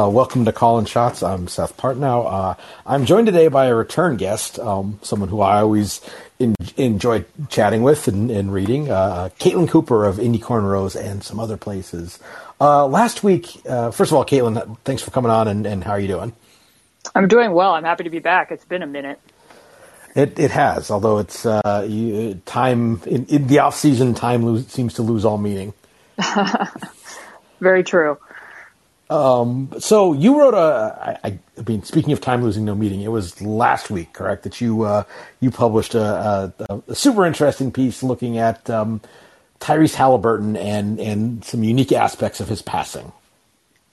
Uh, welcome to Callin Shots. I'm Seth Partnow. Uh, I'm joined today by a return guest, um, someone who I always in, enjoy chatting with and, and reading, uh, Caitlin Cooper of Indy Cornrows and some other places. Uh, last week, uh, first of all, Caitlin, thanks for coming on, and, and, how are you doing? I'm doing well. I'm happy to be back. It's been a minute. It it has, although it's uh, you, time in, in, the off season, time lose, seems to lose all meaning. Very true. Um, so you wrote a, I, I mean, speaking of time losing no meeting, it was last week, correct? That you uh, you published a, a, a, super interesting piece looking at um, Tyrese Halliburton and and some unique aspects of his passing.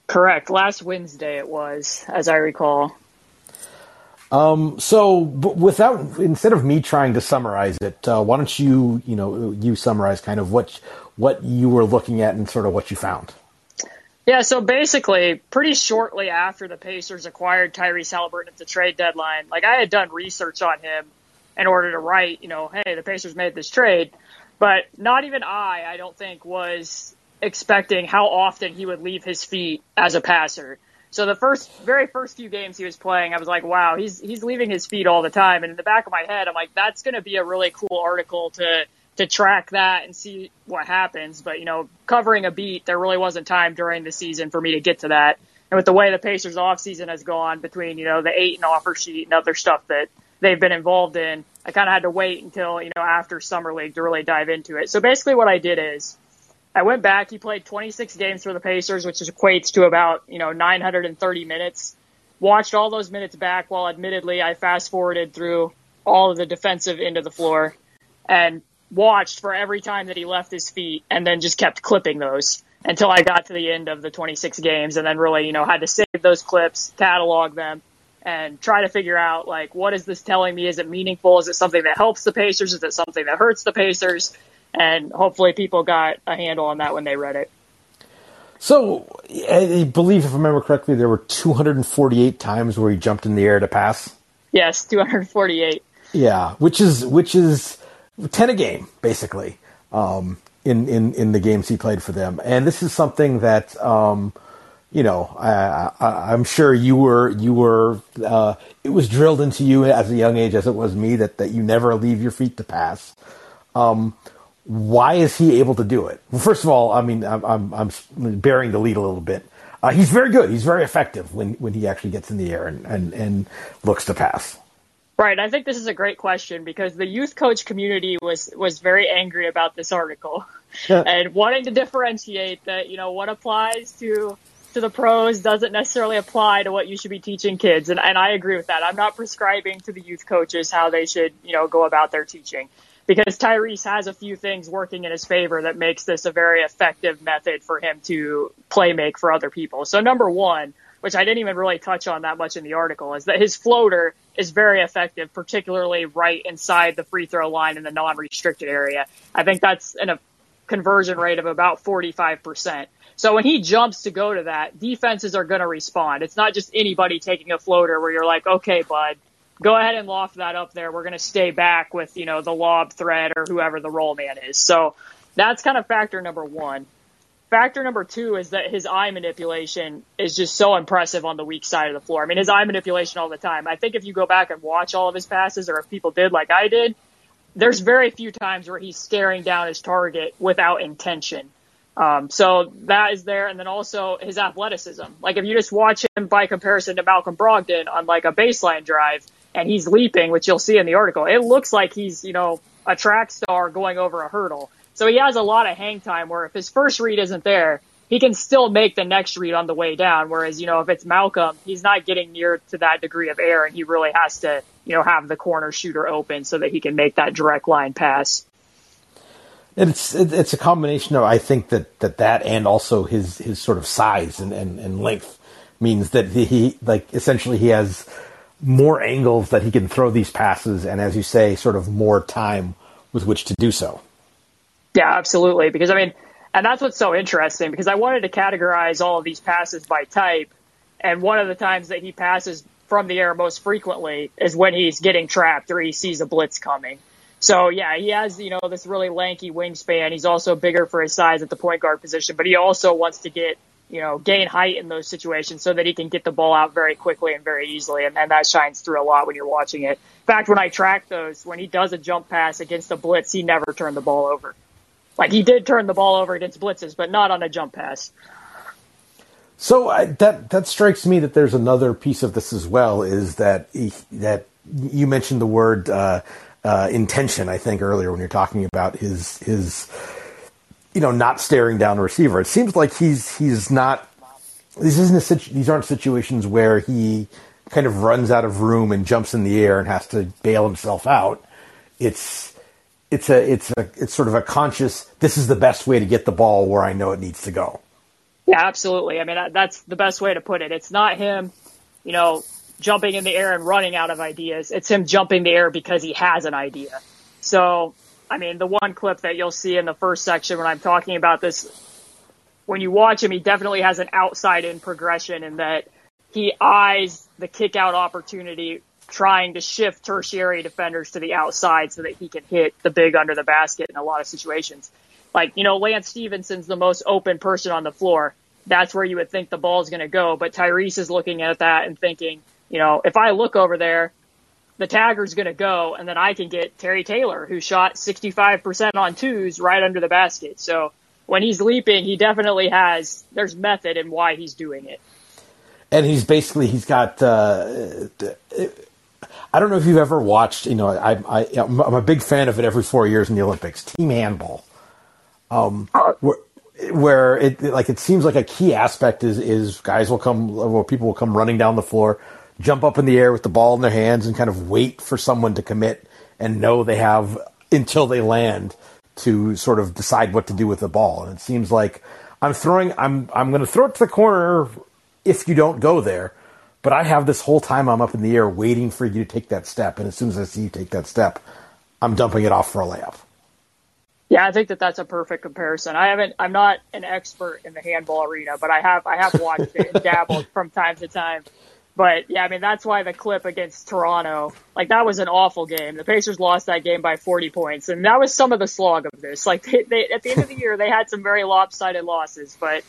Correct. Last Wednesday it was, as I recall. Um, so without instead of me trying to summarize it, uh, why don't you you know you summarize kind of what what you were looking at and sort of what you found. Yeah, so basically, pretty shortly after the Pacers acquired Tyrese Halliburton at the trade deadline, like I had done research on him in order to write, you know, hey, the Pacers made this trade, but not even I, I don't think, was expecting how often he would leave his feet as a passer. So the first, very first few games he was playing, I was like, wow, he's he's leaving his feet all the time. And in the back of my head, I'm like, that's going to be a really cool article to to track that and see what happens. But, you know, covering a beat, there really wasn't time during the season for me to get to that. And with the way the Pacers offseason has gone between, you know, the Ayton offer sheet and other stuff that they've been involved in, I kind of had to wait until, you know, after summer league to really dive into it. So basically what I did is I went back. He played 26 games for the Pacers, which equates to about, you know, 930 minutes. Watched all those minutes back while admittedly I fast forwarded through all of the defensive end of the floor and watched for every time that he left his feet and then just kept clipping those until I got to the end of the 26 games and then really, you know, had to save those clips, catalog them and try to figure out like, what is this telling me? Is it meaningful? Is it something that helps the Pacers? Is it something that hurts the Pacers? And hopefully people got a handle on that when they read it. So I believe if I remember correctly, there were 248 times where he jumped in the air to pass. Yes, 248. Yeah, which is, which is, ten a game basically um, in in in the games he played for them, and this is something that. Um, you know, I, am sure you were you were. Uh, it was drilled into you as a young age, as it was me, that that you never leave your feet to pass. Um, why is he able to do it? Well, first of all, I mean, I'm I'm, I'm bearing the lead a little bit. Uh, he's very good. He's very effective when, when he actually gets in the air and, and, and looks to pass. Right. I think this is a great question because the youth coach community was was very angry about this article and wanting to differentiate that you know what applies to to the pros doesn't necessarily apply to what you should be teaching kids and and I agree with that. I'm not prescribing to the youth coaches how they should, you know, go about their teaching because Tyrese has a few things working in his favor that makes this a very effective method for him to play make for other people. So number 1, which I didn't even really touch on that much in the article, is that his floater is very effective, particularly right inside the free throw line in the non-restricted area. I think that's in a conversion rate of about 45%. So when he jumps to go to that, defenses are going to respond. It's not just anybody taking a floater where you're like, okay, bud, go ahead and loft that up there. We're going to stay back with, you know, the lob threat or whoever the roll man is. So that's kind of factor number one. Factor number two is that his eye manipulation is just so impressive on the weak side of the floor. I mean, his eye manipulation all the time. I think if you go back and watch all of his passes, or if people did like I did, there's very few times where he's staring down his target without intention. Um, so that is there, and then also his athleticism. Like if you just watch him by comparison to Malcolm Brogdon on like a baseline drive, and he's leaping, which you'll see in the article, it looks like he's you know a track star going over a hurdle. So he has a lot of hang time where if his first read isn't there, he can still make the next read on the way down. Whereas, you know, if it's Malcolm, he's not getting near to that degree of air and he really has to, you know, have the corner shooter open so that he can make that direct line pass. It's it's a combination of I think that that, that and also his his sort of size and, and, and length means that he like essentially he has more angles that he can throw these passes and as you say sort of more time with which to do so. Yeah, absolutely. Because I mean, and that's what's so interesting because I wanted to categorize all of these passes by type. And one of the times that he passes from the air most frequently is when he's getting trapped or he sees a blitz coming. So yeah, he has, you know, this really lanky wingspan. He's also bigger for his size at the point guard position, but he also wants to get you know, gain height in those situations so that he can get the ball out very quickly and very easily. And, and that shines through a lot when you're watching it. In fact, when I track those, when he does a jump pass against a blitz, he never turned the ball over. Like he did turn the ball over against blitzes, but not on a jump pass. So I, that that strikes me that there's another piece of this as well. Is that he, that you mentioned the word uh, uh, intention? I think earlier when you're talking about his his you know not staring down the receiver. It seems like he's he's not. This isn't a situ- these aren't situations where he kind of runs out of room and jumps in the air and has to bail himself out. It's it's a it's a it's sort of a conscious. This is the best way to get the ball where I know it needs to go. Yeah, absolutely. I mean, that's the best way to put it. It's not him, you know, jumping in the air and running out of ideas. It's him jumping the air because he has an idea. So, I mean, the one clip that you'll see in the first section when I'm talking about this, when you watch him, he definitely has an outside in progression in that he eyes the kick out opportunity trying to shift tertiary defenders to the outside so that he can hit the big under the basket in a lot of situations. Like, you know, Lance Stephenson's the most open person on the floor. That's where you would think the ball's going to go. But Tyrese is looking at that and thinking, you know, if I look over there, the tagger's going to go and then I can get Terry Taylor who shot 65% on twos right under the basket. So when he's leaping, he definitely has, there's method in why he's doing it. And he's basically, he's got, uh, I don't know if you've ever watched, you know, I, I, I'm a big fan of it every four years in the Olympics, team handball um, where, where it like it seems like a key aspect is is guys will come or people will come running down the floor, jump up in the air with the ball in their hands, and kind of wait for someone to commit and know they have until they land to sort of decide what to do with the ball. And it seems like I'm throwing I'm I'm going to throw it to the corner if you don't go there. But I have this whole time I'm up in the air waiting for you to take that step, and as soon as I see you take that step, I'm dumping it off for a layup. Yeah, I think that that's a perfect comparison. I haven't, I'm not an expert in the handball arena, but I have, I have watched it and dabbled from time to time. But yeah, I mean, that's why the clip against Toronto, like that was an awful game. The Pacers lost that game by 40 points. And that was some of the slog of this. Like they, they at the end of the year, they had some very lopsided losses, but,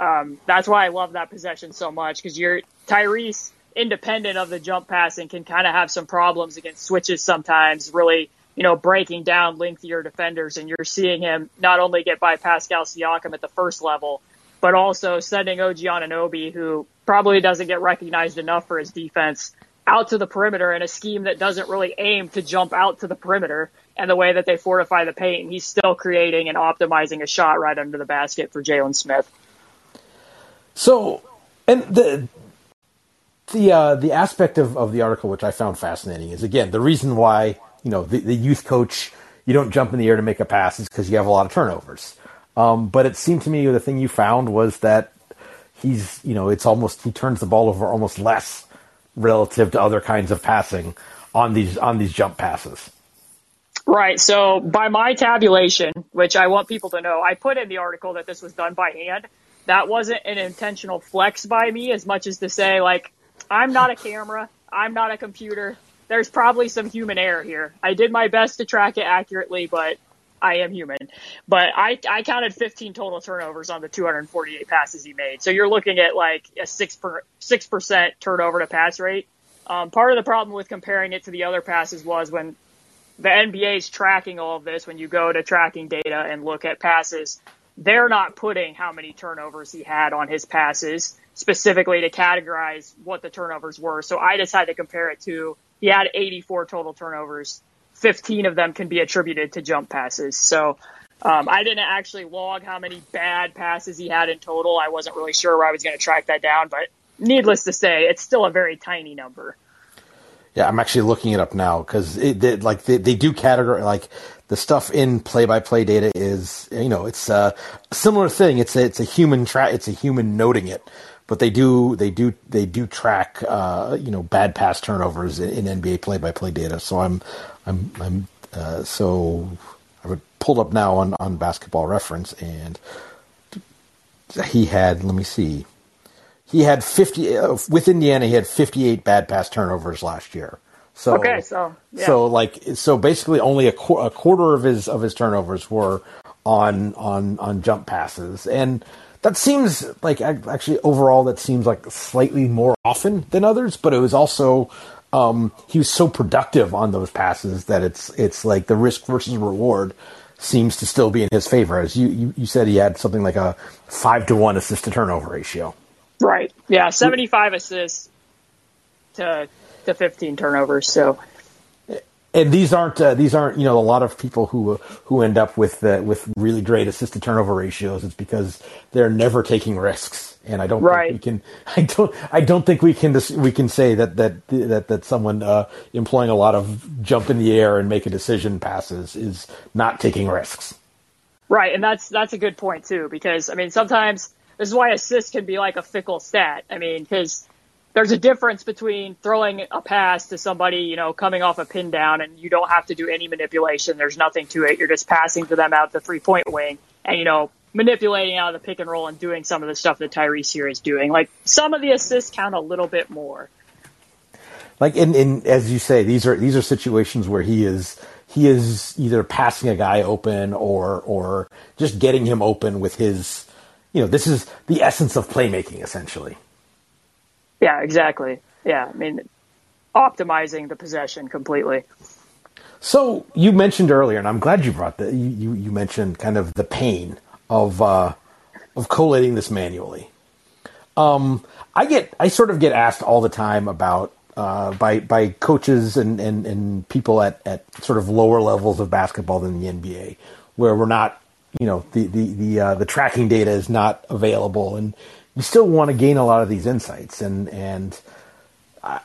um, that's why I love that possession so much because you're Tyrese independent of the jump passing can kind of have some problems against switches sometimes really you know, breaking down lengthier defenders, and you're seeing him not only get by Pascal Siakam at the first level, but also sending OG Anunoby, who probably doesn't get recognized enough for his defense, out to the perimeter in a scheme that doesn't really aim to jump out to the perimeter. And the way that they fortify the paint, he's still creating and optimizing a shot right under the basket for Jalen Smith. So, and the the uh, the aspect of, of the article which I found fascinating is again the reason why you know, the, the youth coach, you don't jump in the air to make a pass is because you have a lot of turnovers. Um, but it seemed to me the thing you found was that he's, you know, it's almost, he turns the ball over almost less relative to other kinds of passing on these, on these jump passes. Right. So by my tabulation, which I want people to know, I put in the article that this was done by hand. That wasn't an intentional flex by me as much as to say like, I'm not a camera. I'm not a computer there's probably some human error here. I did my best to track it accurately, but I am human. But I, I counted 15 total turnovers on the 248 passes he made. So you're looking at like a six per six percent turnover to pass rate. Um, part of the problem with comparing it to the other passes was when the NBA is tracking all of this. When you go to tracking data and look at passes, they're not putting how many turnovers he had on his passes specifically to categorize what the turnovers were. So I decided to compare it to he had 84 total turnovers. 15 of them can be attributed to jump passes. So um, I didn't actually log how many bad passes he had in total. I wasn't really sure where I was going to track that down, but needless to say, it's still a very tiny number. Yeah, I'm actually looking it up now because like they, they do categorize like the stuff in play-by-play data is you know it's a similar thing. It's a, it's a human tra- it's a human noting it but they do they do they do track uh, you know bad pass turnovers in, in NBA play by play data. So I'm I'm I'm uh, so I would pulled up now on on Basketball Reference and he had let me see he had 50 uh, with Indiana he had 58 bad pass turnovers last year. So okay, so yeah. so like so basically only a, qu- a quarter of his of his turnovers were on on on jump passes and that seems like actually overall that seems like slightly more often than others, but it was also um, he was so productive on those passes that it's it's like the risk versus reward seems to still be in his favor. As you, you, you said, he had something like a five to one assist to turnover ratio. Right. Yeah, seventy five assists to to fifteen turnovers. So and these aren't uh, these aren't you know a lot of people who who end up with uh, with really great assist to turnover ratios. It's because they're never taking risks, and I don't right. think we can. I don't. I don't think we can. We can say that that that that someone uh, employing a lot of jump in the air and make a decision passes is not taking risks. Right, and that's that's a good point too. Because I mean, sometimes this is why assists can be like a fickle stat. I mean, because there's a difference between throwing a pass to somebody, you know, coming off a pin down and you don't have to do any manipulation. There's nothing to it. You're just passing to them out the three point wing and, you know, manipulating out of the pick and roll and doing some of the stuff that Tyrese here is doing. Like some of the assists count a little bit more. Like in, in as you say, these are these are situations where he is he is either passing a guy open or or just getting him open with his you know, this is the essence of playmaking essentially. Yeah, exactly. Yeah, I mean, optimizing the possession completely. So you mentioned earlier, and I'm glad you brought that. You, you, mentioned kind of the pain of uh, of collating this manually. Um, I get I sort of get asked all the time about uh, by by coaches and, and, and people at, at sort of lower levels of basketball than the NBA, where we're not you know the the the uh, the tracking data is not available, and you still want to gain a lot of these insights and and uh,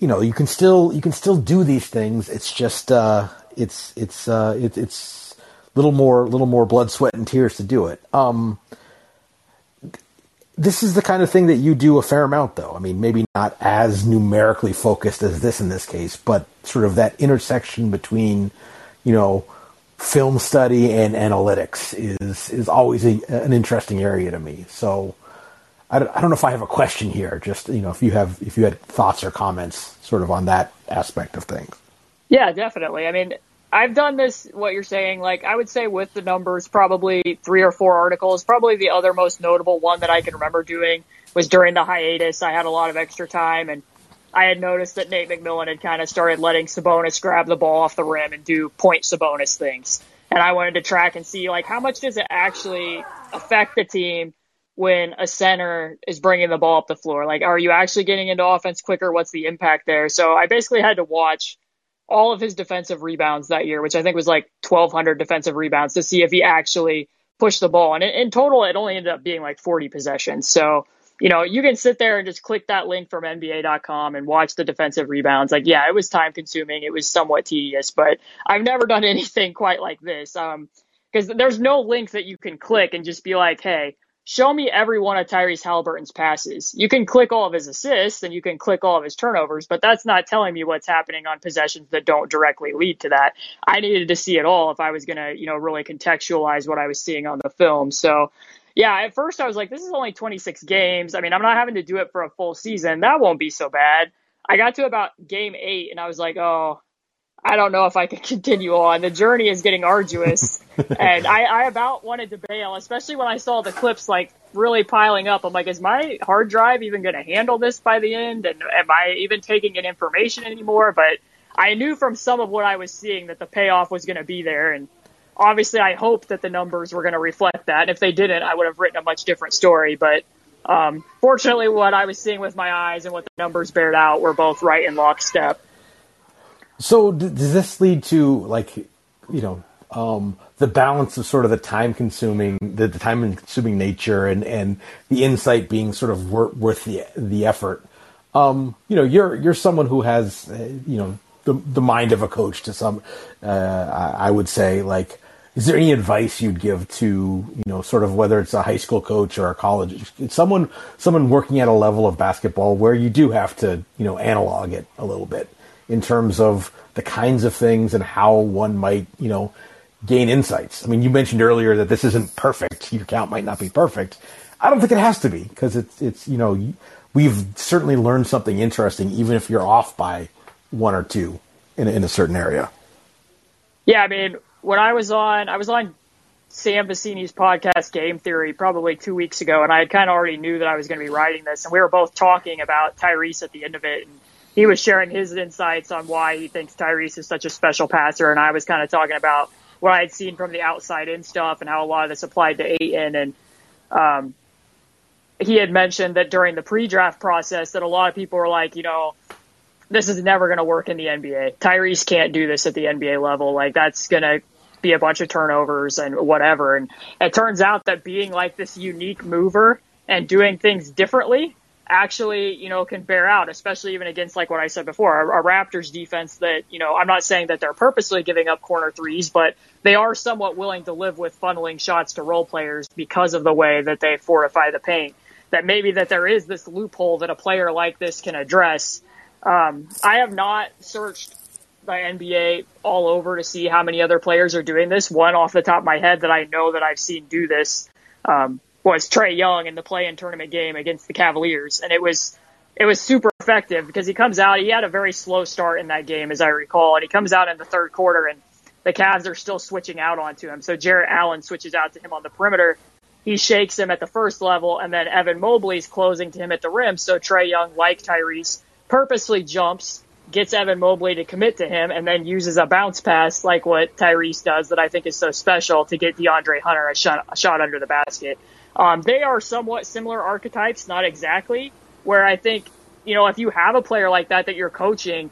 you know you can still you can still do these things. It's just uh, it's it's uh, it, it's little more little more blood sweat and tears to do it. Um, this is the kind of thing that you do a fair amount though. I mean maybe not as numerically focused as this in this case but sort of that intersection between you know film study and analytics is is always a, an interesting area to me. So I don't, I don't know if I have a question here. Just you know, if you have if you had thoughts or comments, sort of on that aspect of things. Yeah, definitely. I mean, I've done this. What you're saying, like I would say, with the numbers, probably three or four articles. Probably the other most notable one that I can remember doing was during the hiatus. I had a lot of extra time, and I had noticed that Nate McMillan had kind of started letting Sabonis grab the ball off the rim and do point Sabonis things. And I wanted to track and see like how much does it actually affect the team when a center is bringing the ball up the floor? Like, are you actually getting into offense quicker? What's the impact there? So I basically had to watch all of his defensive rebounds that year, which I think was like 1,200 defensive rebounds to see if he actually pushed the ball. And in, total, it only ended up being like 40 possessions. So, you know, you can sit there and just click that link from NBA.com and watch the defensive rebounds. Like, yeah, it was time consuming. It was somewhat tedious, but I've never done anything quite like this. Um, because there's no link that you can click and just be like, hey, show me every one of Tyrese Halliburton's passes. You can click all of his assists and you can click all of his turnovers, but that's not telling me what's happening on possessions that don't directly lead to that. I needed to see it all if I was going to, you know, really contextualize what I was seeing on the film. So, yeah, at first I was like, this is only 26 games. I mean, I'm not having to do it for a full season. That won't be so bad. I got to about game eight and I was like, oh, I don't know if I can continue on. The journey is getting arduous, and I, I about wanted to bail, especially when I saw the clips like really piling up. I'm like, is my hard drive even going to handle this by the end? And am I even taking in information anymore? But I knew from some of what I was seeing that the payoff was going to be there, and obviously I hoped that the numbers were going to reflect that. And if they didn't, I would have written a much different story. But um, fortunately, what I was seeing with my eyes and what the numbers bared out were both right in lockstep. So does this lead to like, you know, um, the balance of sort of the time consuming, the, the time consuming nature, and and the insight being sort of worth, worth the the effort? Um, you know, you're you're someone who has, uh, you know, the the mind of a coach to some. Uh, I, I would say like. Is there any advice you'd give to you know sort of whether it's a high school coach or a college someone someone working at a level of basketball where you do have to you know analog it a little bit in terms of the kinds of things and how one might, you know, gain insights. I mean, you mentioned earlier that this isn't perfect. Your count might not be perfect. I don't think it has to be because it's, it's, you know, we've certainly learned something interesting, even if you're off by one or two in, in a certain area. Yeah. I mean, when I was on, I was on Sam Vecenie's podcast Game Theory probably two weeks ago, and I kind of already knew that I was going to be writing this, and we were both talking about Tyrese at the end of it, and he was sharing his insights on why he thinks Tyrese is such a special passer, and I was kind of talking about what I had seen from the outside in stuff and how a lot of this applied to Ayton, and um, he had mentioned that during the pre-draft process that a lot of people were like, you know, this is never going to work in the NBA. Tyrese can't do this at the NBA level. Like that's going to be a bunch of turnovers and whatever. And it turns out that being like this unique mover and doing things differently actually, you know, can bear out, especially even against like what I said before, a, Raptors defense that, you know, I'm not saying that they're purposely giving up corner threes, but they are somewhat willing to live with funneling shots to role players because of the way that they fortify the paint. That maybe that there is this loophole that a player like this can address. Um, I have not searched the NBA all over to see how many other players are doing this. One off the top of my head that I know that I've seen do this. Um, was Trae Young in the play-in tournament game against the Cavaliers, and it was it was super effective because he comes out. He had a very slow start in that game, as I recall, and he comes out in the third quarter, and the Cavs are still switching out onto him. So Jarrett Allen switches out to him on the perimeter. He shakes him at the first level, and then Evan Mobley's closing to him at the rim. So Trae Young, like Tyrese, purposely jumps gets Evan Mobley to commit to him and then uses a bounce pass like what Tyrese does that I think is so special to get DeAndre Hunter a shot, a shot under the basket. Um, they are somewhat similar archetypes, not exactly, where I think, you know, if you have a player like that that you're coaching,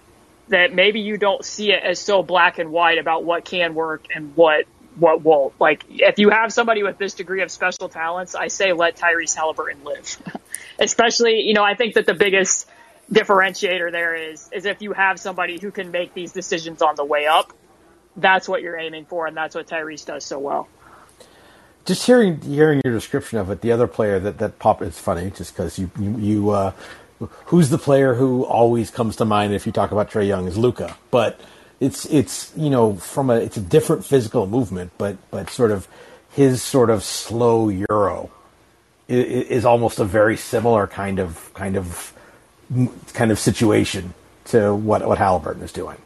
that maybe you don't see it as so black and white about what can work and what what won't. Like if you have somebody with this degree of special talents, I say let Tyrese Halliburton live. Especially, you know, I think that the biggest differentiator there is is if you have somebody who can make these decisions on the way up, that's what you're aiming for, and that's what Tyrese does so well. Just hearing hearing your description of it, the other player that that pop is funny, just because you you, you uh, who's the player who always comes to mind if you talk about Trae Young is Luka, but it's it's you know from a it's a different physical movement, but but sort of his sort of slow euro is, is almost a very similar kind of kind of kind of situation to what what Halliburton is doing.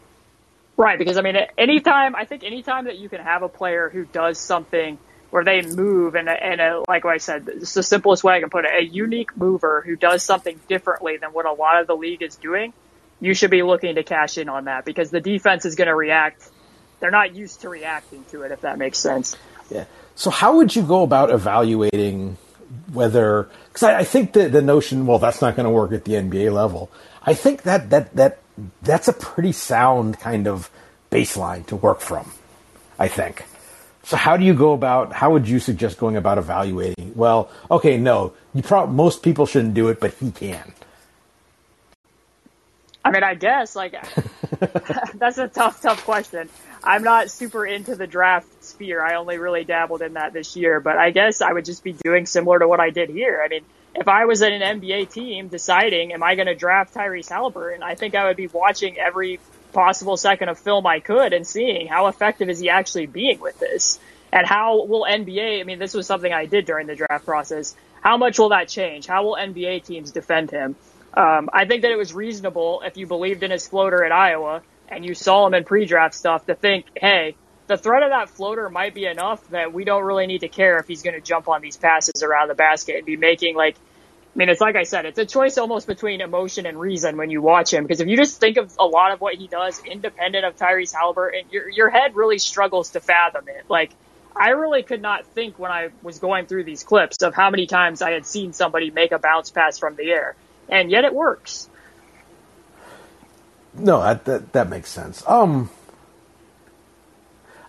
Right, because I mean, anytime I think anytime that you can have a player who does something where they move and and like I said, it's the simplest way I can put it, a unique mover who does something differently than what a lot of the league is doing, you should be looking to cash in on that because the defense is going to react. They're not used to reacting to it, if that makes sense. Yeah. So how would you go about evaluating whether because I, I, think the the notion well that's not going to work at the NBA level. I think that that that that's a pretty sound kind of baseline to work from. I think. So how do you go about? How would you suggest going about evaluating? Well, okay, no, you most people shouldn't do it, but he can. I mean, I guess like that's a tough, tough question. I'm not super into the draft sphere. I only really dabbled in that this year, but I guess I would just be doing similar to what I did here. I mean, if I was at an NBA team deciding, am I going to draft Tyrese Halliburton? I think I would be watching every possible second of film I could and seeing how effective is he actually being with this and how will NBA, I mean, this was something I did during the draft process. How much will that change? How will NBA teams defend him? Um, I think that it was reasonable if you believed in his floater at Iowa and you saw him in pre-draft stuff to think, hey, the threat of that floater might be enough that we don't really need to care if he's going to jump on these passes around the basket and be making like, I mean, it's like I said, it's a choice almost between emotion and reason when you watch him. Because if you just think of a lot of what he does independent of Tyrese Halliburton, your, your head really struggles to fathom it. Like, I really could not think when I was going through these clips of how many times I had seen somebody make a bounce pass from the air. And yet it works. No, that, that, that makes sense. Um,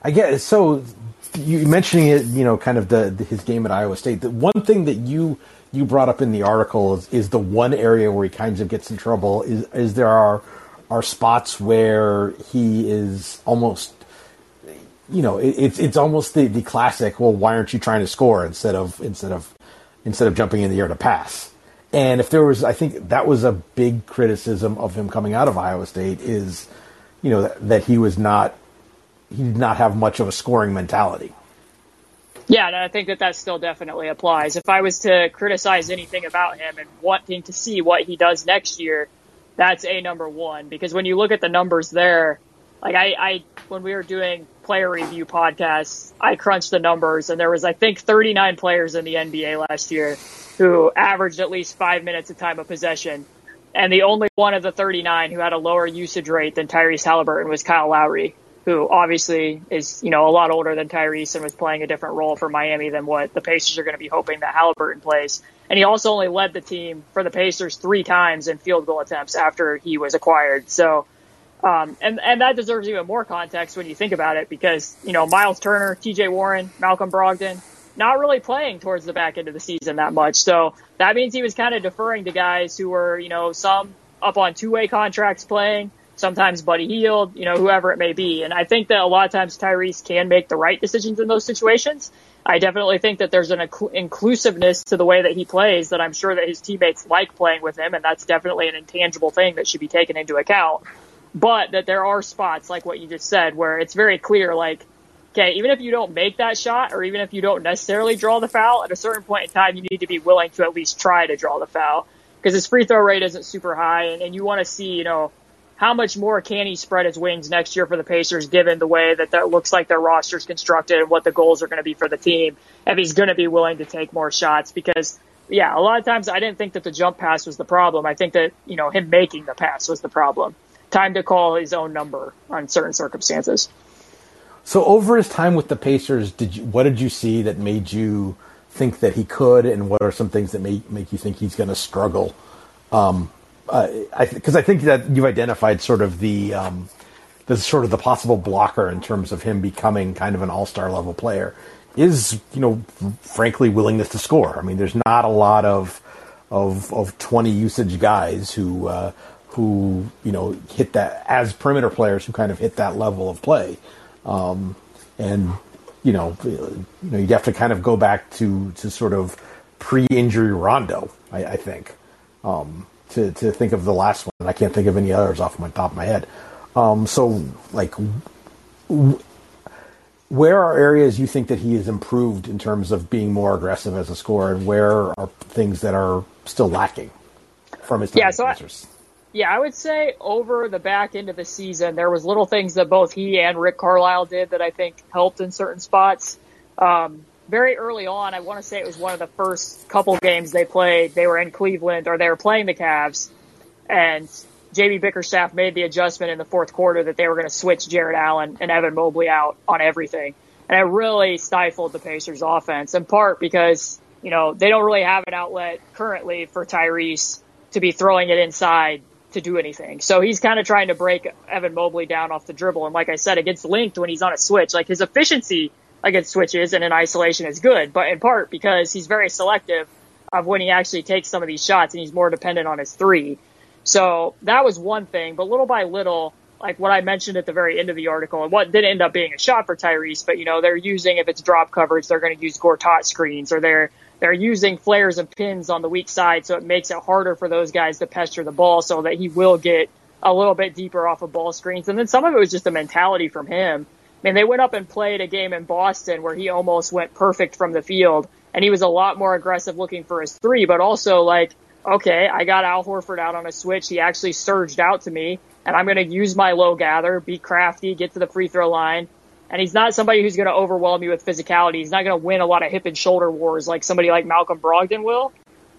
I guess so. You mentioning it, you know, kind of the, the, his game at Iowa State. The one thing that you you brought up in the article is, is the one area where he kind of gets in trouble. Is is there are are spots where he is almost, you know, it, it's it's almost the, the classic. Well, why aren't you trying to score instead of instead of instead of jumping in the air to pass? And if there was, I think that was a big criticism of him coming out of Iowa State is, you know, that, that he was not, he did not have much of a scoring mentality. Yeah, and I think that that still definitely applies. If I was to criticize anything about him and wanting to see what he does next year, that's a number one because when you look at the numbers there, like I, I when we were doing player review podcasts, I crunched the numbers and there was I think 39 players in the NBA last year who averaged at least five minutes of time of possession. And the only one of the 39 who had a lower usage rate than Tyrese Halliburton was Kyle Lowry, who obviously is, you know, a lot older than Tyrese and was playing a different role for Miami than what the Pacers are going to be hoping that Halliburton plays. And he also only led the team for the Pacers three times in field goal attempts after he was acquired. So, um, and, and that deserves even more context when you think about it because, you know, Miles Turner, TJ Warren, Malcolm Brogdon, not really playing towards the back end of the season that much. So that means he was kind of deferring to guys who were, you know, some up on two way contracts playing, sometimes Buddy Hield, you know, whoever it may be. And I think that a lot of times Tyrese can make the right decisions in those situations. I definitely think that there's an inclusiveness to the way that he plays that I'm sure that his teammates like playing with him. And that's definitely an intangible thing that should be taken into account but that there are spots like what you just said where it's very clear like okay even if you don't make that shot or even if you don't necessarily draw the foul at a certain point in time you need to be willing to at least try to draw the foul because his free throw rate isn't super high and, and you want to see you know how much more can he spread his wings next year for the Pacers given the way that that looks like their roster's constructed and what the goals are going to be for the team if he's going to be willing to take more shots because yeah, a lot of times I didn't think that the jump pass was the problem. I think that, you know, him making the pass was the problem time to call his own number on certain circumstances. So over his time with the Pacers, did you, what did you see that made you think that he could, and what are some things that make make you think he's going to struggle? Um, because uh, I, I, think that you've identified sort of the um, the sort of the possible blocker in terms of him becoming kind of an all star level player is you know frankly willingness to score. I mean, there's not a lot of of of 20 usage guys who uh, who you know hit that as perimeter players who kind of hit that level of play, um, and you know you know you'd have to kind of go back to to sort of pre-injury Rondo, I, I think, um, to to think of the last one. I can't think of any others off my top of my head. Um, so like. W- where are areas you think that he has improved in terms of being more aggressive as a scorer, and where are things that are still lacking from his yeah, so I, yeah, I would say over the back end of the season, there was little things that both he and Rick Carlisle did that I think helped in certain spots. Um, very early on, I want to say it was one of the first couple games they played. They were in Cleveland or they were playing the Cavs, and JB Bickerstaff made the adjustment in the fourth quarter that they were going to switch Jarrett Allen and Evan Mobley out on everything, and it really stifled the Pacers' offense. In part because you know they don't really have an outlet currently for Tyrese to be throwing it inside to do anything. So he's kind of trying to break Evan Mobley down off the dribble. And like I said, against linked when he's on a switch, like his efficiency against switches and in isolation is good, but in part because he's very selective of when he actually takes some of these shots and he's more dependent on his three. So that was one thing, but little by little, like what I mentioned at the very end of the article and what did end up being a shot for Tyrese, but you know, they're using, if it's drop coverage, they're going to use Gortat screens or they're they're using flares and pins on the weak side, so it makes it harder for those guys to pester the ball so that he will get a little bit deeper off of ball screens. And then some of it was just a mentality from him. I mean, they went up and played a game in Boston where he almost went perfect from the field and he was a lot more aggressive looking for his three, but also like, okay, I got Al Horford out on a switch. He actually surged out to me and I'm going to use my low gather, be crafty, get to the free throw line, and he's not somebody who's going to overwhelm you with physicality. He's not going to win a lot of hip and shoulder wars like somebody like Malcolm Brogdon will.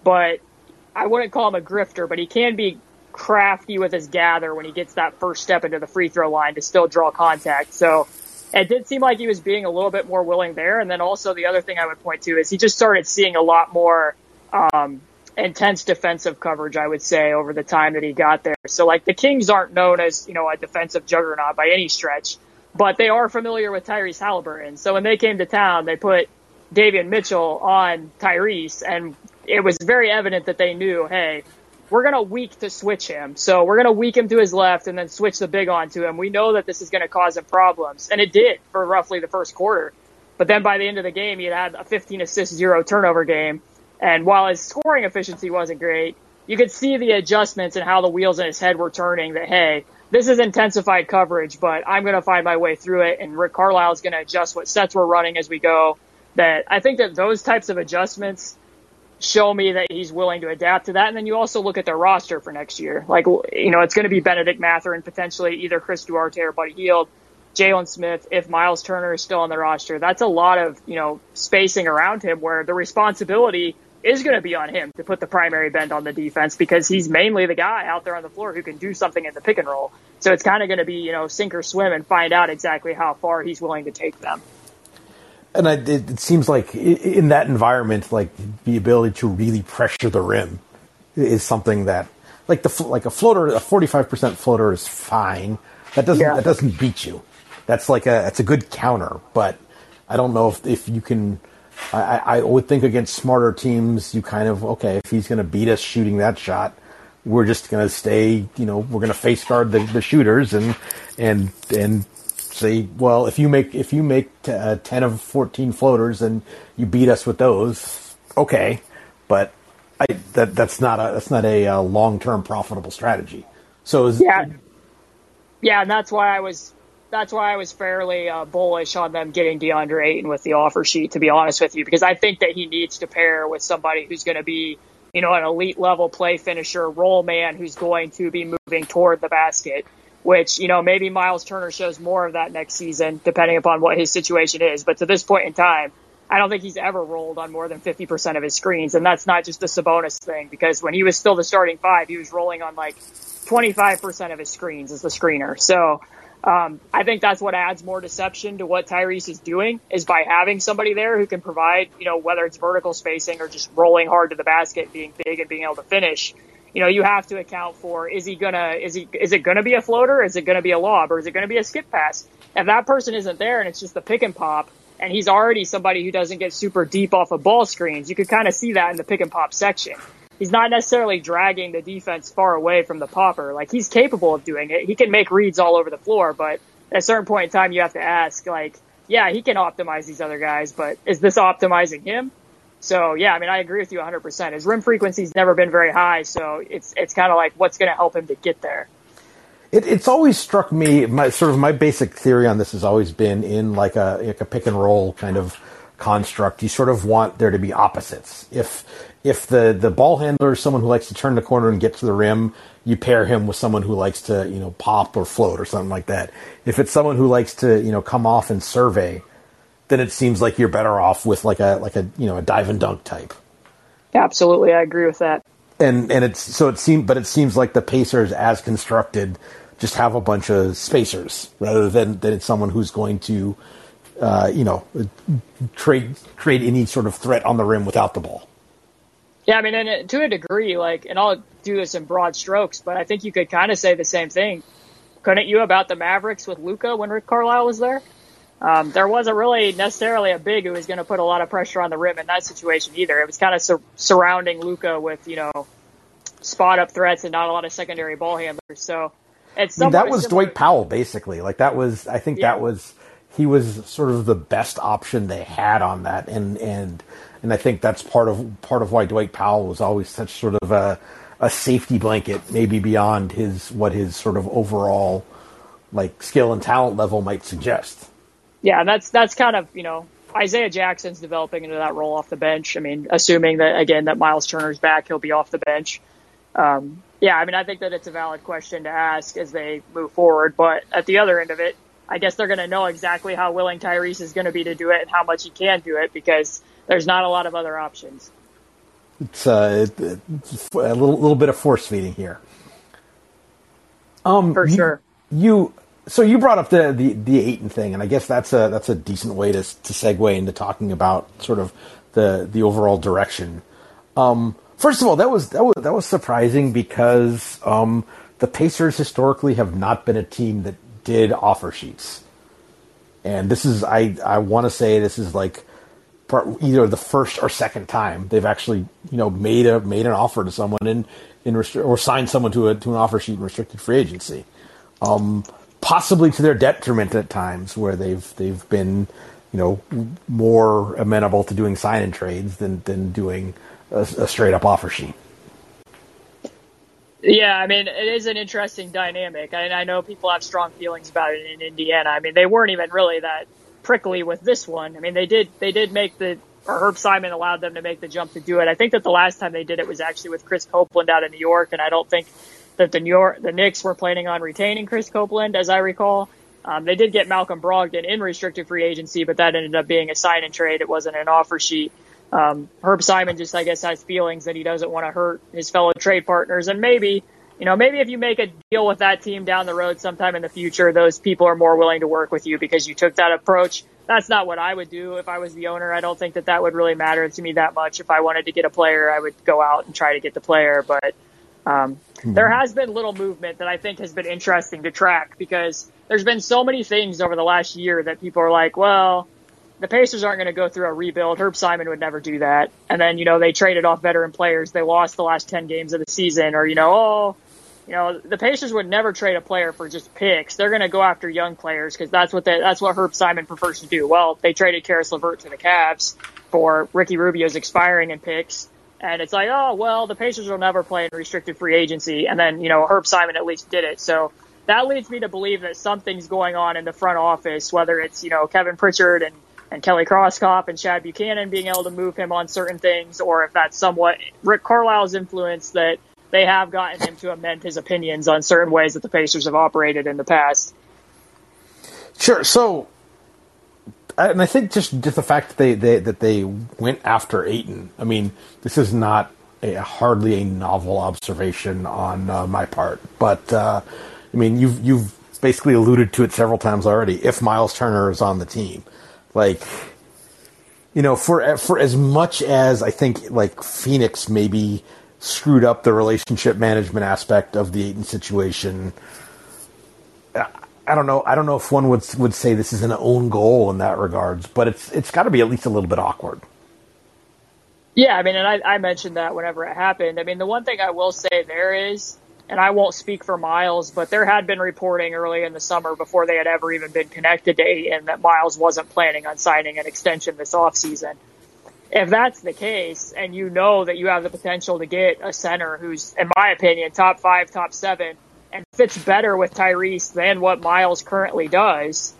But I wouldn't call him a grifter, but he can be crafty with his gather when he gets that first step into the free throw line to still draw contact. So it did seem like he was being a little bit more willing there. And then also the other thing I would point to is he just started seeing a lot more, um, intense defensive coverage, I would say, over the time that he got there. So like the Kings aren't known as, you know, a defensive juggernaut by any stretch but they are familiar with Tyrese Halliburton. So when they came to town, they put Davion Mitchell on Tyrese, and it was very evident that they knew, hey, we're going to weak to switch him. So we're going to weak him to his left and then switch the big onto him. We know that this is going to cause him problems. And it did for roughly the first quarter. But then by the end of the game, he had a 15 assist, zero turnover game. And while his scoring efficiency wasn't great, you could see the adjustments and how the wheels in his head were turning that, hey, this is intensified coverage, but I'm going to find my way through it. And Rick Carlisle is going to adjust what sets we're running as we go. That I think that those types of adjustments show me that he's willing to adapt to that. And then you also look at their roster for next year. Like, you know, it's going to be Bennedict Mathurin and potentially either Chris Duarte or Buddy Hield, Jalen Smith, if Miles Turner is still on the roster. That's a lot of, you know, spacing around him where the responsibility is going to be on him to put the primary bend on the defense because he's mainly the guy out there on the floor who can do something in the pick and roll. So it's kind of going to be, you know, sink or swim and find out exactly how far he's willing to take them and I, it, it, seems like in that environment, like the ability to really pressure the rim is something that, like the like a floater, a forty five percent floater is fine. That doesn't yeah. that doesn't beat you. That's like a it's a good counter, but I don't know if if you can. I, I would think against smarter teams, you kind of okay if he's going to beat us shooting that shot, we're just going to stay. You know, we're going to face guard the, the shooters and and and say, well, if you make if you make t- uh, ten of fourteen floaters and you beat us with those, okay, but I, that that's not a that's not a, a uh, long term profitable strategy. So is, yeah, yeah, and that's why I was that's why I was fairly uh, bullish on them getting DeAndre Ayton with the offer sheet. To be honest with you, because I think that he needs to pair with somebody who's going to be you know an elite level play finisher, role man who's going to be moving toward the basket which, you know, maybe Miles Turner shows more of that next season, depending upon what his situation is. But to this point in time, I don't think he's ever rolled on more than 50% of his screens. And that's not just a Sabonis thing, because when he was still the starting five, he was rolling on like 25% of his screens as the screener. So, um, I think that's what adds more deception to what Tyrese is doing is by having somebody there who can provide, you know, whether it's vertical spacing or just rolling hard to the basket, being big and being able to finish you know, you have to account for is he gonna is he is it gonna be a floater? Is it gonna be a lob or is it gonna be a skip pass? If that person isn't there and it's just the pick and pop and he's already somebody who doesn't get super deep off of ball screens, you could kind of see that in the pick and pop section. He's not necessarily dragging the defense far away from the popper. Like he's capable of doing it. He can make reads all over the floor, but at a certain point in time you have to ask like, yeah, he can optimize these other guys, but is this optimizing him? So yeah, I mean, I agree with you 100%. His rim frequency's never been very high, so it's it's kind of like what's going to help him to get there. It, it's always struck me. My sort of my basic theory on this has always been in like a like a pick and roll kind of construct. You sort of want there to be opposites. If if the the ball handler is someone who likes to turn the corner and get to the rim, you pair him with someone who likes to you know pop or float or something like that. If it's someone who likes to you know come off and survey, then it seems like you're better off with like a like a you know a dive and dunk type. Absolutely, I agree with that. And and it's so it seems, but it seems like the Pacers, as constructed, just have a bunch of spacers rather than than it's someone who's going to, uh, you know, trade create any sort of threat on the rim without the ball. Yeah, I mean, and to a degree, like, and I'll do this in broad strokes, but I think you could kind of say the same thing, couldn't you, about the Mavericks with Luka when Rick Carlisle was there? Um, there wasn't really necessarily a big who was going to put a lot of pressure on the rim in that situation either. It was kind of sur- surrounding Luka with you know spot up threats and not a lot of secondary ball handlers. So it's I mean, that was similar. Dwight Powell basically. Like that was I think yeah. that was he was sort of the best option they had on that, and and and I think that's part of part of why Dwight Powell was always such sort of a a safety blanket, maybe beyond his what his sort of overall like skill and talent level might suggest yeah, that's that's kind of you know Isaiah Jackson's developing into that role off the bench. I mean, assuming that again that Miles Turner's back, he'll be off the bench. Um, yeah, I mean, I think that it's a valid question to ask as they move forward. But at the other end of it, I guess they're going to know exactly how willing Tyrese is going to be to do it and how much he can do it because there's not a lot of other options. It's, uh, it's a little, little bit of force feeding here. Um, For sure. You, so you brought up the, the, the Ayton thing, and I guess that's a that's a decent way to to segue into talking about sort of the the overall direction. Um, first of all, that was that was that was surprising because um, the Pacers historically have not been a team that did offer sheets, and this is I I want to say this is like either the first or second time they've actually you know made a made an offer to someone in in restri- or signed someone to a to an offer sheet in restricted free agency. Um, possibly to their detriment at times, where they've they've been, you know, more amenable to doing sign and trades than than doing a, a straight up offer sheet. Yeah, I mean, it is an interesting dynamic. I, I know people have strong feelings about it in Indiana. I mean, they weren't even really that prickly with this one. I mean, they did they did make the or Herb Simon allowed them to make the jump to do it. I think that the last time they did it was actually with Chris Copeland out of New York, and I don't think that the New York the Knicks were planning on retaining Chris Copeland, as I recall. Um, they did get Malcolm Brogdon in restricted free agency, but that ended up being a sign and trade. It wasn't an offer sheet. Um, Herb Simon just, I guess, has feelings that he doesn't want to hurt his fellow trade partners, and maybe you know, maybe if you make a deal with that team down the road sometime in the future, those people are more willing to work with you because you took that approach. That's not what I would do if I was the owner. I don't think that that would really matter to me that much. If I wanted to get a player, I would go out and try to get the player. But um, mm-hmm. there has been little movement that I think has been interesting to track because there's been so many things over the last year that people are like, well, the Pacers aren't going to go through a rebuild. Herb Simon would never do that. And then, you know, they traded off veteran players. They lost the last 10 games of the season or, you know, oh, you know, the Pacers would never trade a player for just picks. They're going to go after young players because that's what they, that's what Herb Simon prefers to do. Well, they traded Caris LeVert to the Cavs for Ricky Rubio's expiring and picks. And it's like, oh, well, the Pacers will never play in restricted free agency. And then, you know, Herb Simon at least did it. So that leads me to believe that something's going on in the front office, whether it's, you know, Kevin Pritchard and, and Kelly Krauskopf and Chad Buchanan being able to move him on certain things, or if that's somewhat Rick Carlisle's influence that they have gotten him to amend his opinions on certain ways that the Pacers have operated in the past. Sure. So, and I think just just the fact that they, they that they went after Ayton. I mean, this is not a, hardly a novel observation on uh, my part, but uh, I mean, you've you've basically alluded to it several times already. If Miles Turner is on the team, like you know, for for as much as I think like Phoenix maybe screwed up the relationship management aspect of the Ayton situation. I don't know. I don't know if one would would say this is an own goal in that regards, but it's it's got to be at least a little bit awkward. Yeah, I mean, and I, I mentioned that whenever it happened. I mean, the one thing I will say there is, and I won't speak for Miles, but there had been reporting early in the summer before they had ever even been connected to Ayton that Miles wasn't planning on signing an extension this offseason if that's the case and you know that you have the potential to get a center who's, in my opinion, top five, top seven, and fits better with Tyrese than what Miles currently does,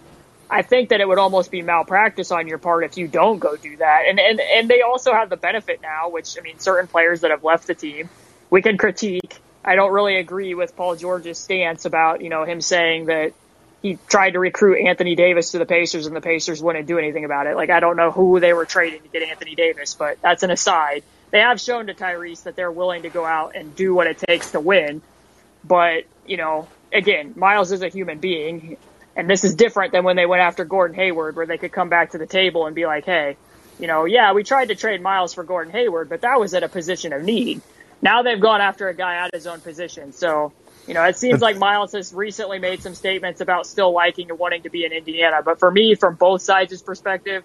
I think that it would almost be malpractice on your part if you don't go do that. And, and, and they also have the benefit now, which, I mean, certain players that have left the team, we can critique. I don't really agree with Paul George's stance about, you know, him saying that he tried to recruit Anthony Davis to the Pacers and the Pacers wouldn't do anything about it. Like I don't know who they were trading to get Anthony Davis, but that's an aside. They have shown to Tyrese that they're willing to go out and do what it takes to win. But, you know, again, Miles is a human being and this is different than when they went after Gordon Hayward where they could come back to the table and be like, "Hey, you know, yeah, we tried to trade Miles for Gordon Hayward, but that was at a position of need." Now they've gone after a guy at his own position. So you know, it seems like Miles has recently made some statements about still liking and wanting to be in Indiana. But for me, from both sides' perspective,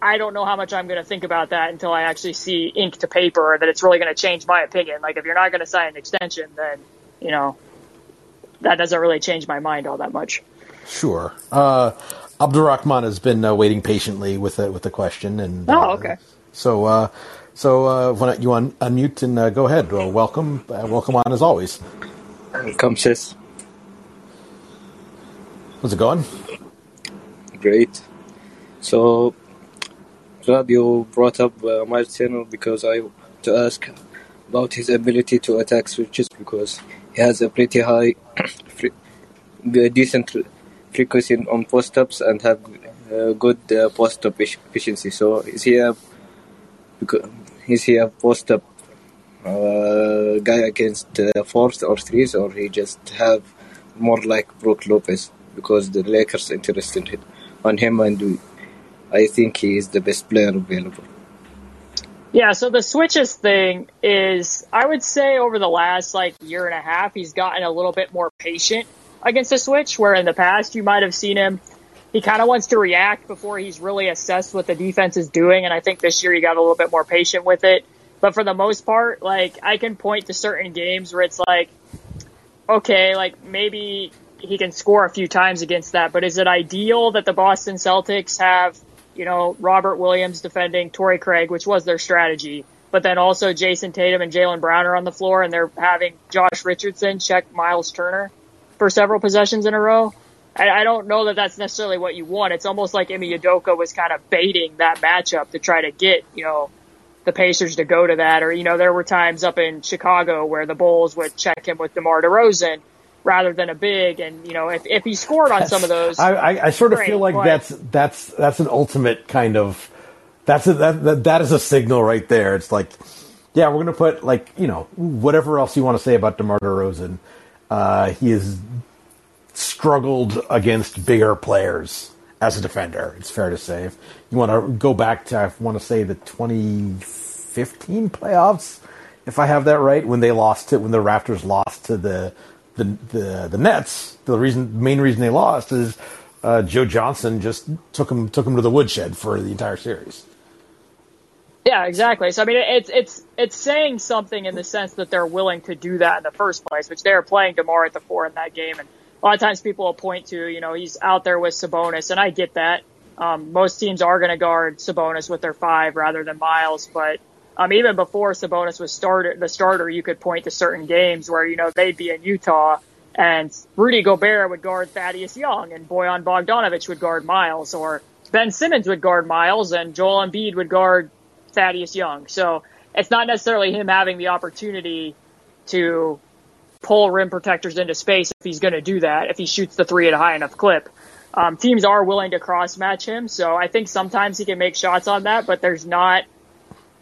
I don't know how much I'm going to think about that until I actually see ink to paper that it's really going to change my opinion. Like if you're not going to sign an extension, then, you know, that doesn't really change my mind all that much. Sure. Uh, Abdurrahman has been uh, waiting patiently with the, with the question. and Oh, uh, okay. So, uh, so uh, why don't you un- unmute and uh, go ahead? Well, welcome, uh, welcome on as always. Welcome, sis. How's it going? Great. So, glad you brought up uh, Miles Turner because I to ask about his ability to attack switches because he has a pretty high, decent frequency on post ups and have uh, good uh, post up efficiency. So, is he a is he a post up uh, guy against uh, fourth or threes, or he just have more like Brook Lopez because the Lakers interested on him, and I think he is the best player available. Yeah, so the switches thing is, I would say over the last like year and a half, he's gotten a little bit more patient against the switch, where in the past you might have seen him, he kind of wants to react before he's really assessed what the defense is doing, and I think this year he got a little bit more patient with it. But for the most part, like I can point to certain games where it's like, okay, like maybe he can score a few times against that, but is it ideal that the Boston Celtics have, you know, Robert Williams defending Torrey Craig, which was their strategy, but then also Jayson Tatum and Jaylen Brown are on the floor and they're having Josh Richardson check Miles Turner for several possessions in a row? I, I don't know that that's necessarily what you want. It's almost like Ime Udoka was kind of baiting that matchup to try to get, you know, the Pacers to go to that. Or, you know, there were times up in Chicago where the Bulls would check him with DeMar DeRozan rather than a big. And, you know, if, if he scored on some of those. I, I, I sort of great, feel like but- that's that's that's an ultimate kind of that's a, that, that that is a signal right there. It's like, yeah, we're gonna put like you know whatever else you want to say about Demar Derozan, uh, he has struggled against bigger players as a defender. It's fair to say. If you want to go back to, I want to say the 2015 playoffs, if I have that right, when they lost to when the Raptors lost to the the the, the Nets. The reason, main reason they lost is uh, Joe Johnson just took him took him to the woodshed for the entire series. Yeah, exactly. So I mean, it's it's it's saying something in the sense that they're willing to do that in the first place, which they're playing Demar at the four in that game, and a lot of times people will point to, you know, he's out there with Sabonis, and I get that. Um, most teams are going to guard Sabonis with their five rather than Miles, but um, even before Sabonis was started, the starter, you could point to certain games where you know they'd be in Utah, and Rudy Gobert would guard Thaddeus Young, and Bojan Bogdanovic would guard Miles, or Ben Simmons would guard Miles, and Joel Embiid would guard Thaddeus Young. So it's not necessarily him having the opportunity to pull rim protectors into space if he's going to do that, if he shoots the three at a high enough clip. Um, teams are willing to cross match him, so I think sometimes he can make shots on that, but there's not,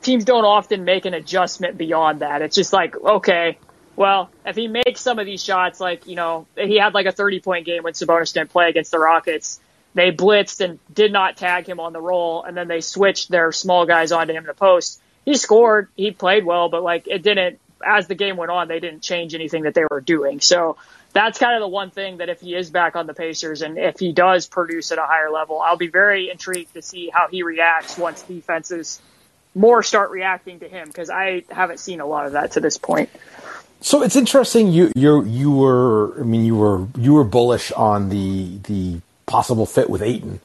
teams don't often make an adjustment beyond that. It's just like, okay, well, if he makes some of these shots, like, you know, he had like a 30 point game when Sabonis didn't play against the Rockets. They blitzed and did not tag him on the roll, and then they switched their small guys onto him in the post. He scored, he played well, but like it didn't, as the game went on, they didn't change anything that they were doing. So that's kind of the one thing that if he is back on the Pacers and if he does produce at a higher level, I'll be very intrigued to see how he reacts once defenses more start reacting to him because I haven't seen a lot of that to this point. So it's interesting. You you you were I mean you were you were bullish on the the possible fit with Ayton,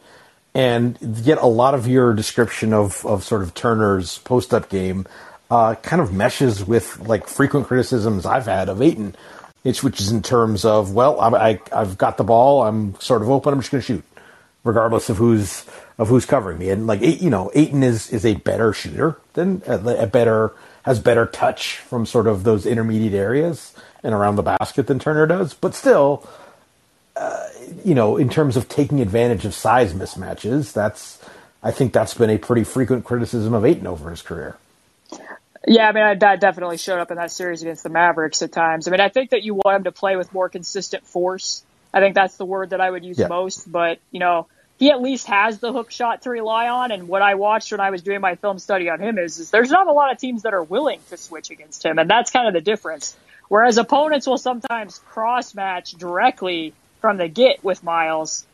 and yet a lot of your description of of sort of Turner's post up game uh, kind of meshes with like frequent criticisms I've had of Ayton. It's which is in terms of well I, I I've got the ball I'm sort of open I'm just going to shoot regardless of who's of who's covering me and like you know Ayton is is a better shooter than a better has better touch from sort of those intermediate areas and around the basket than Turner does, but still, uh, you know, in terms of taking advantage of size mismatches, that's I think that's been a pretty frequent criticism of Ayton over his career. Yeah, I mean, I, that definitely showed up in that series against the Mavericks at times. I mean, I think that you want him to play with more consistent force. I think that's the word that I would use Yeah. most, but, you know, he at least has the hook shot to rely on. And what I watched when I was doing my film study on him is, is there's not a lot of teams that are willing to switch against him. And that's kind of the difference. Whereas opponents will sometimes cross match directly from the get with Miles.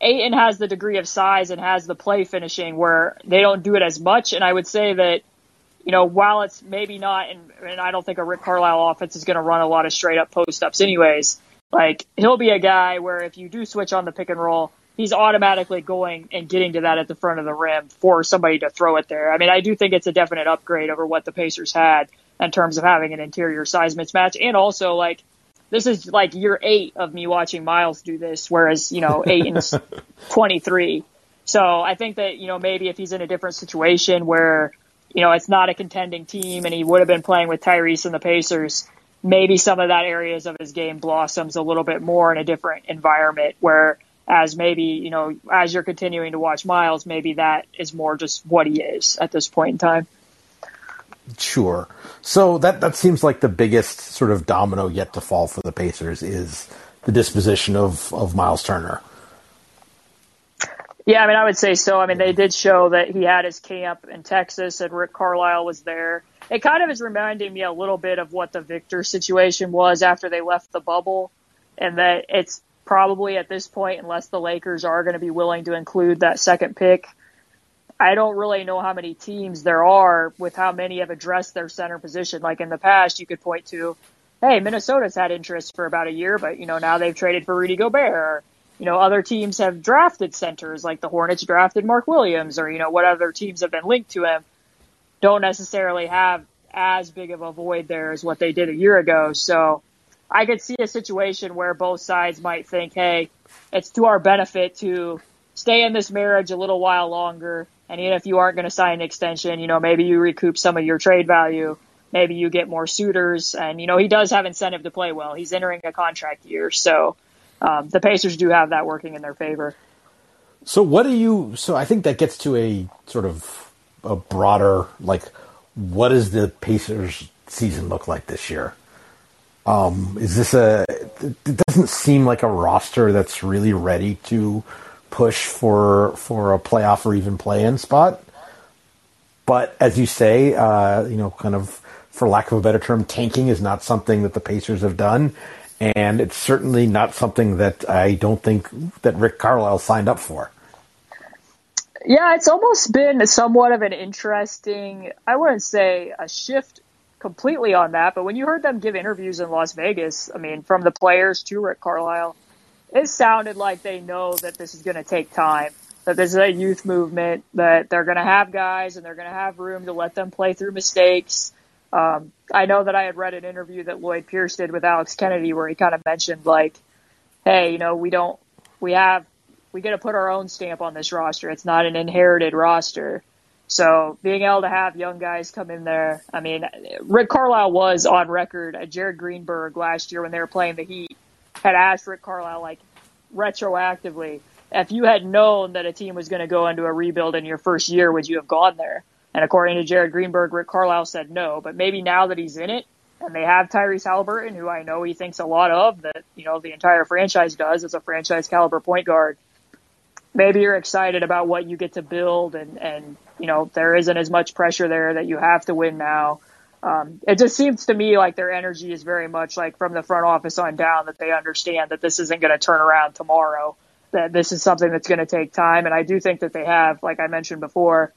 Ayton has the degree of size and has the play finishing where they don't do it as much. And I would say that you know, while it's maybe not, and, and I don't think a Rick Carlisle offense is going to run a lot of straight up post ups anyways, like he'll be a guy where if you do switch on the pick and roll, he's automatically going and getting to that at the front of the rim for somebody to throw it there. I mean, I do think it's a definite upgrade over what the Pacers had in terms of having an interior size mismatch. And also like, this is like year eight of me watching Miles do this, whereas, you know, eight and 23. So I think that, you know, maybe if he's in a different situation where, you know, it's not a contending team and he would have been playing with Tyrese and the Pacers, maybe some of that areas of his game blossoms a little bit more in a different environment where as maybe, you know, as you're continuing to watch Miles, maybe that is more just what he is at this point in time. Sure. So that that seems like the biggest sort of domino yet to fall for the Pacers is the disposition of of Miles Turner. Yeah, I mean, I would say so. I mean, they did show that he had his camp in Texas and Rick Carlisle was there. It kind of is reminding me a little bit of what the Victor situation was after they left the bubble and that it's probably at this point, unless the Lakers are going to be willing to include that second pick, I don't really know how many teams there are with how many have addressed their center position. Like in the past, you could point to, hey, Minnesota's had interest for about a year, but you know, now they've traded for Rudy Gobert. Or, you know, other teams have drafted centers, like the Hornets drafted Mark Williams, or you know, what other teams have been linked to him. Don't necessarily have as big of a void there as what they did a year ago. So I could see a situation where both sides might think, hey, it's to our benefit to stay in this marriage a little while longer. And even if you aren't going to sign an extension, you know, maybe you recoup some of your trade value. Maybe you get more suitors. And, you know, he does have incentive to play well. He's entering a contract year. So um, the Pacers do have that working in their favor. So what do you, so I think that gets to a sort of a broader, like, what does the Pacers season look like this year? Um, is this a? It doesn't seem like a roster that's really ready to push for for a playoff or even play-in spot. But as you say, uh, you know, kind of for lack of a better term, tanking is not something that the Pacers have done, and it's certainly not something that I don't think that Rick Carlisle signed up for. Yeah, it's almost been somewhat of an interesting, I wouldn't say a shift completely on that, but when you heard them give interviews in Las Vegas, I mean, from the players to Rick Carlisle, it sounded like they know that this is going to take time, that this is a youth movement, that they're going to have guys and they're going to have room to let them play through mistakes. Um, I know that I had read an interview that Lloyd Pierce did with Alex Kennedy where he kind of mentioned like, hey, you know, we don't, we have, we got to put our own stamp on this roster. It's not an inherited roster. So being able to have young guys come in there, I mean, Rick Carlisle was on record at Jared Greenberg last year when they were playing the Heat, had asked Rick Carlisle like retroactively, if you had known that a team was going to go into a rebuild in your first year, would you have gone there? And according to Jared Greenberg, Rick Carlisle said no, but maybe now that he's in it and they have Tyrese Haliburton, who I know he thinks a lot of that, you know, the entire franchise does as a franchise caliber point guard. Maybe you're excited about what you get to build and, and you know, there isn't as much pressure there that you have to win now. Um, it just seems to me like their energy is very much like from the front office on down that they understand that this isn't going to turn around tomorrow, that this is something that's going to take time. And I do think that they have, like I mentioned before,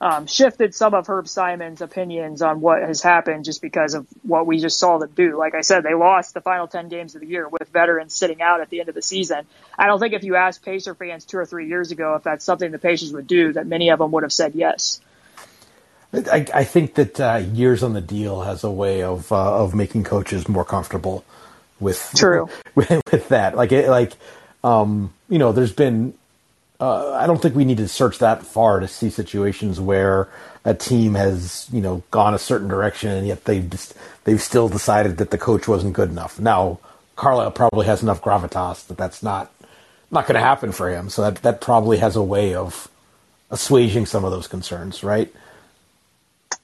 um, shifted some of Herb Simon's opinions on what has happened just because of what we just saw them do. Like I said, they lost the final 10 games of the year with veterans sitting out at the end of the season. I don't think if you asked Pacer fans two or three years ago if that's something the Pacers would do, that many of them would have said yes. I, I think that uh, years on the deal has a way of uh, of making coaches more comfortable with true with, with that. Like it, like um, you know, there's been uh, I don't think we need to search that far to see situations where a team has, you know, gone a certain direction and yet they've just, they've still decided that the coach wasn't good enough. Now, Carlisle probably has enough gravitas that that's not not going to happen for him. So that that probably has a way of assuaging some of those concerns, right?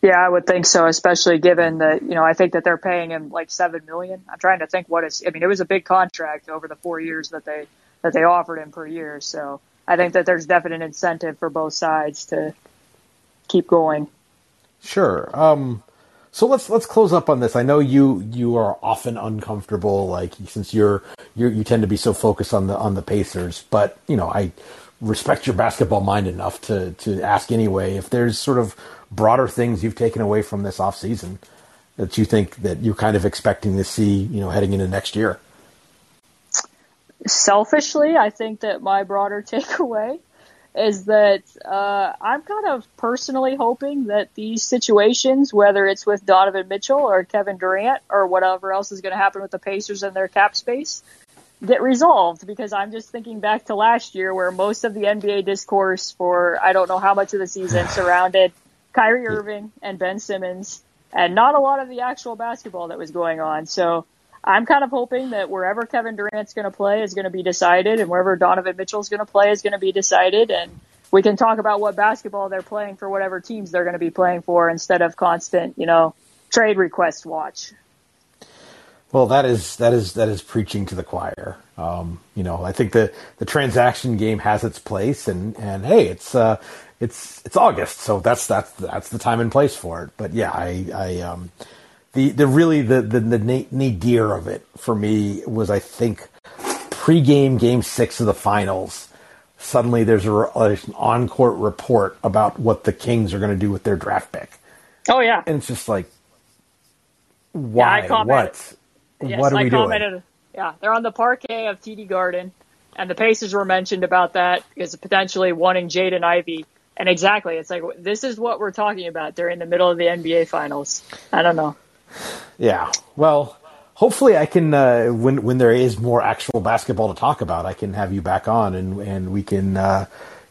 Yeah, I would think so, especially given that you know I think that they're paying him like seven million. I'm trying to think what is. I mean, it was a big contract over the four years that they that they offered him per year. So I think that there's definite incentive for both sides to keep going. Sure. Um, so let's let's close up on this. I know you you are often uncomfortable, like since you're, you're you tend to be so focused on the on the Pacers. But you know, I respect your basketball mind enough to to ask anyway if there's sort of broader things you've taken away from this off season that you think that you're kind of expecting to see, you know, heading into next year selfishly, I think that my broader takeaway is that uh, I'm kind of personally hoping that these situations, whether it's with Donovan Mitchell or Kevin Durant or whatever else is going to happen with the Pacers and their cap space, get resolved because I'm just thinking back to last year where most of the NBA discourse for I don't know how much of the season surrounded Kyrie Irving and Ben Simmons and not a lot of the actual basketball that was going on. So I'm kind of hoping that wherever Kevin Durant's going to play is going to be decided, and wherever Donovan Mitchell's going to play is going to be decided, and we can talk about what basketball they're playing for whatever teams they're going to be playing for instead of constant, you know, trade request watch. Well, that is that is that is preaching to the choir. Um, you know, I think the the transaction game has its place, and and hey, it's uh, it's it's August, so that's that's that's the time and place for it. But yeah, I I um, the the really the the, the nadir of it for me was I think pregame game six of the finals. Suddenly, there's a, there's an on-court report about what the Kings are going to do with their draft pick. Oh yeah, and it's just like, why? Yeah, what? Yes, what are I we commented, doing? Yeah, they're on the parquet of TD Garden, and the Pacers were mentioned about that because potentially wanting Jaden Ivey. And exactly, it's like this is what we're talking about during the middle of the NBA finals. I don't know. Yeah. Well, hopefully I can uh, when when there is more actual basketball to talk about, I can have you back on and and we can uh,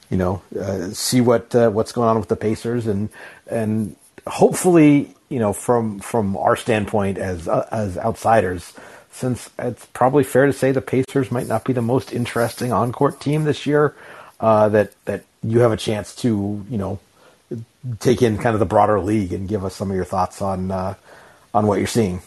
you know uh, see what uh, what's going on with the Pacers and and hopefully you know from from our standpoint as uh, as outsiders. Since it's probably fair to say the Pacers might not be the most interesting on court team this year, uh, that that you have a chance to you know take in kind of the broader league and give us some of your thoughts on on what you're seeing.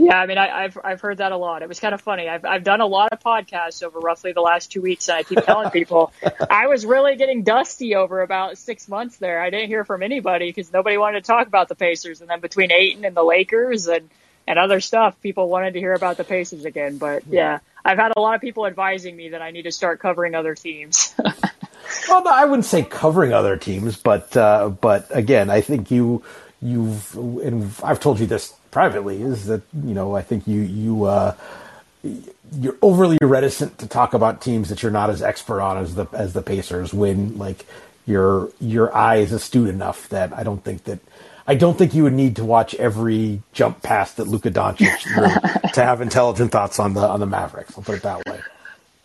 Yeah, I mean, I, have I've heard that a lot. It was kind of funny. I've I've done a lot of podcasts over roughly the last two weeks, and I keep telling people I was really getting dusty over about six months there. I didn't hear from anybody because nobody wanted to talk about the Pacers, and then between Ayton and the Lakers and and other stuff, people wanted to hear about the Pacers again. But yeah, I've had a lot of people advising me that I need to start covering other teams. well, no, I wouldn't say covering other teams, but uh, but again, I think you you've and I've told you this privately is that you know I think you you uh, you're overly reticent to talk about teams that you're not as expert on as the as the Pacers when like your your eye is astute enough that I don't think that I don't think you would need to watch every jump pass that Luka Doncic to have intelligent thoughts on the on the Mavericks. I'll put it that way.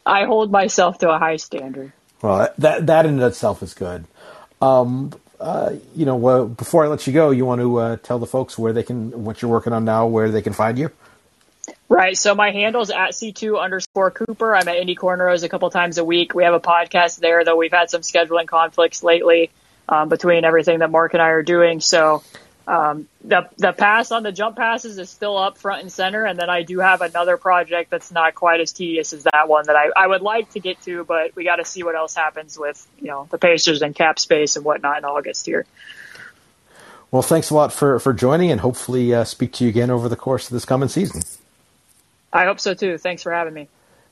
I hold myself to a high standard. Well, that that in itself is good. Um, uh, you know, uh, before I let you go, you want to uh, tell the folks where they can, what you're working on now, where they can find you? Right. So my handle is at C2 underscore Cooper. I'm at Indy Cornrows a couple times a week. We have a podcast there, though we've had some scheduling conflicts lately um, between everything that Mark and I are doing. So um, the the pass on the jump passes is still up front and center, and then I do have another project that's not quite as tedious as that one that I, I would like to get to, but we got to see what else happens with you know the Pacers and cap space and whatnot in August here. Well, thanks a lot for for joining, and hopefully uh, speak to you again over the course of this coming season. I hope so too. Thanks for having me.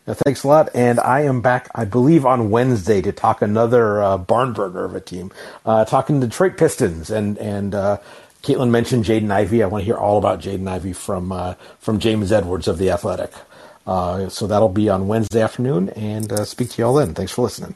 thanks a lot, and I am back, I believe, on Wednesday to talk another uh, barn burner of a team, uh, talking Detroit Pistons, and and uh, Caitlin mentioned Jaden Ivey. I want to hear all about Jaden Ivey from uh, from James Edwards of the Athletic. Uh, so that'll be on Wednesday afternoon, and uh, speak to you all then. Thanks for listening.